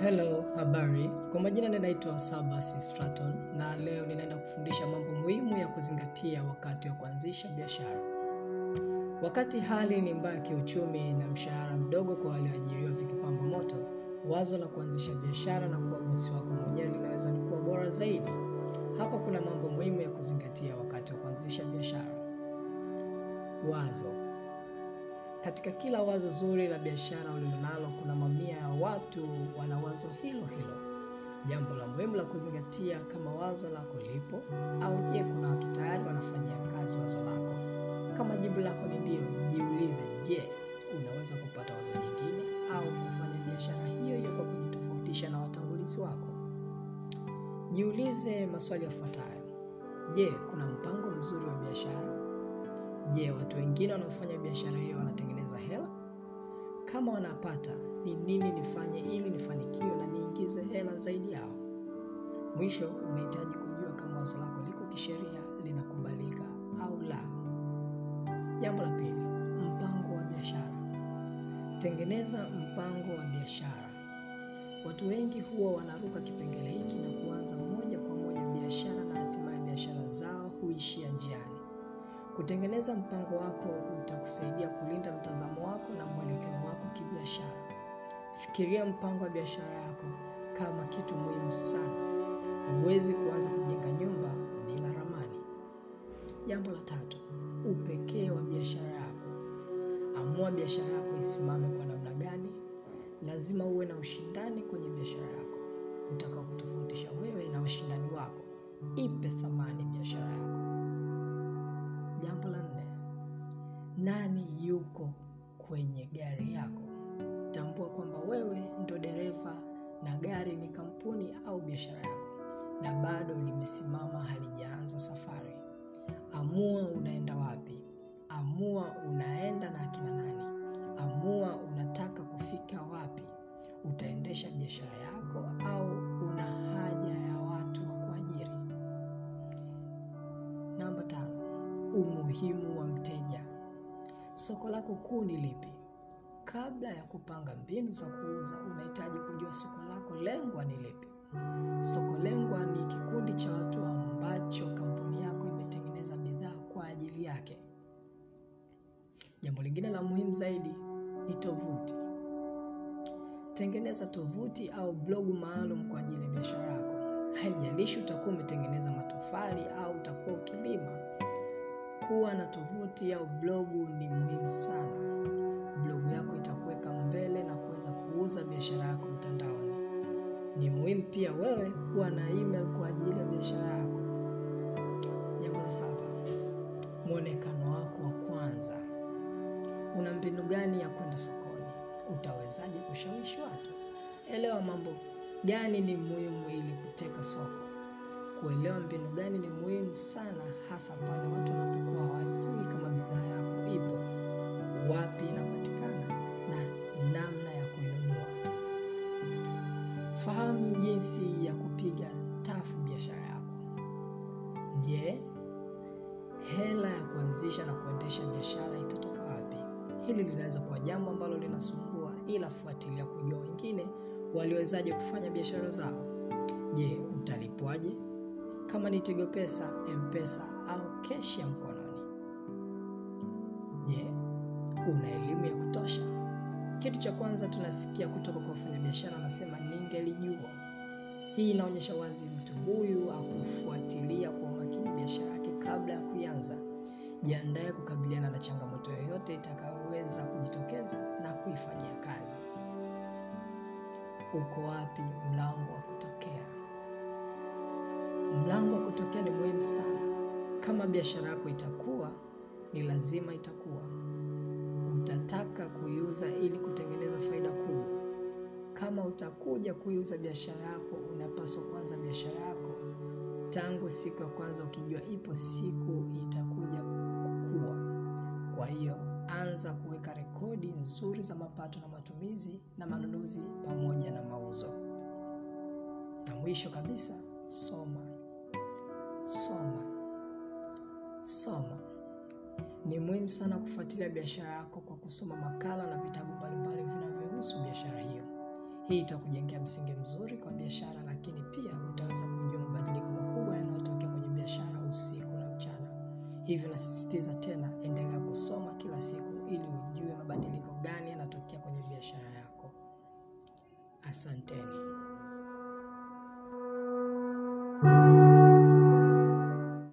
Hello, habari. Kwa majina ninaitwa Sabas Straton na leo ninaenda kufundisha mambo muhimu ya kuzingatia wakati wa kuanzisha biashara. Wakati hali ni mbaya kiuchumi na mshahara mdogo kwa walioajiriwa vikipamba moto, wazo la kuanzisha biashara na kuwa bosi wako mwenyewe linaweza ni kuwa bora zaidi. Hapa kuna mambo muhimu ya kuzingatia wakati wa kuanzisha biashara. Wazo. Katika kila wazo zuri la biashara ulilonalo kuna mamia ya watu wana wazo hilo hilo. Jambo la muhimu la kuzingatia kama wazo lako lipo au je, kuna watu tayari wanafanyia kazi wazo lako? Kama jibu lako ni ndio, jiulize, je, unaweza kupata wazo jingine au kufanya biashara hiyo hiyo kwa kujitofautisha na watangulizi wako? Jiulize maswali yafuatayo. Je, kuna mpango mzuri wa biashara? Je, watu wengine wanaofanya biashara hiyo wanatengeneza hela? Kama wanapata, ni nini nifanye ili nifanikiwe na niingize hela zaidi yao? Mwisho, unahitaji kujua kama wazo lako liko kisheria, linakubalika au la. Jambo la pili, mpango wa biashara. Tengeneza mpango wa biashara. Watu wengi huwa wanaruka kipengele hiki na kuanza moja kwa moja biashara na hatimaye biashara zao huishia njiani. Kutengeneza mpango wako utakusaidia kulinda Fikiria mpango wa biashara yako kama kitu muhimu sana. Huwezi kuanza kujenga nyumba bila ramani. Jambo la tatu, upekee wa biashara yako. Amua biashara yako isimame kwa namna gani. Lazima uwe na ushindani kwenye biashara yako utakao kutofautisha wewe na washindani wako. Ipe thamani biashara yako. Jambo la nne, nani yuko kwenye gari yako? Tambua kwamba wewe ndo dereva na gari ni kampuni au biashara yako, na bado limesimama, halijaanza safari. Amua unaenda wapi, amua unaenda na akina nani, amua unataka kufika wapi. Utaendesha biashara yako au una haja ya watu wa kuajiri? Namba tano, umuhimu wa mteja. Soko lako kuu ni lipi? Kabla ya kupanga mbinu za kuuza, unahitaji kujua soko lako lengwa ni lipi. Soko lengwa ni kikundi cha watu ambacho kampuni yako imetengeneza bidhaa kwa ajili yake. Jambo lingine la muhimu zaidi ni tovuti. Tengeneza tovuti au blogu maalum kwa ajili ya biashara yako. Haijalishi utakuwa umetengeneza matofali au utakuwa ukilima. Kuwa na tovuti au blogu ni muhimu sana. Blogu yako itakuweka mbele na kuweza kuuza biashara yako mtandaoni. Ni muhimu pia wewe kuwa na email kwa ajili ya biashara yako. Jambo la saba, mwonekano wako wa kwanza. Una mbinu gani ya kwenda sokoni? Utawezaje kushawishi watu? Elewa mambo gani ni muhimu ili kuteka soko. Kuelewa mbinu gani ni muhimu sana, hasa pale watu wanapokuwa hawajui kama bidhaa yako ipo, wapi inapatikana na namna ya kuinunua. Fahamu jinsi ya kupiga tafu biashara yako. Je, hela ya kuanzisha na kuendesha biashara itatoka wapi? Hili linaweza kuwa jambo ambalo linasumbua, ila fuatilia kujua wengine waliwezaje kufanya biashara zao. Je, utalipwaje? Kama ni Tigo Pesa, M-Pesa au keshi ya mkononi. Una elimu ya kutosha? Kitu cha kwanza tunasikia kutoka kwa wafanyabiashara wanasema ningelijua. Hii inaonyesha wazi mtu huyu akufuatilia kwa umakini biashara yake kabla ya kuianza. Jiandae kukabiliana na changamoto yoyote itakayoweza kujitokeza na kuifanyia kazi. Uko wapi mlango wa kutokea? Mlango wa kutokea ni muhimu sana. Kama biashara yako itakuwa, ni lazima itakuwa. Utataka kuiuza ili kutengeneza faida kubwa. Kama utakuja kuiuza biashara yako, unapaswa kuanza biashara yako tangu siku ya kwanza, ukijua ipo siku itakuja kukua. Kwa hiyo anza kuweka rekodi nzuri za mapato na matumizi na manunuzi pamoja na mauzo. Na mwisho kabisa, soma. Soma, soma. Ni muhimu sana kufuatilia biashara yako kwa kusoma makala na vitabu mbalimbali vinavyohusu biashara hiyo. Hii itakujengea msingi mzuri kwa biashara, lakini pia utaweza kujua mabadiliko makubwa yanayotokea kwenye biashara usiku na mchana. Hivyo nasisitiza tena, endelea kusoma kila siku ili ujue mabadiliko gani yanatokea kwenye biashara yako. Asanteni.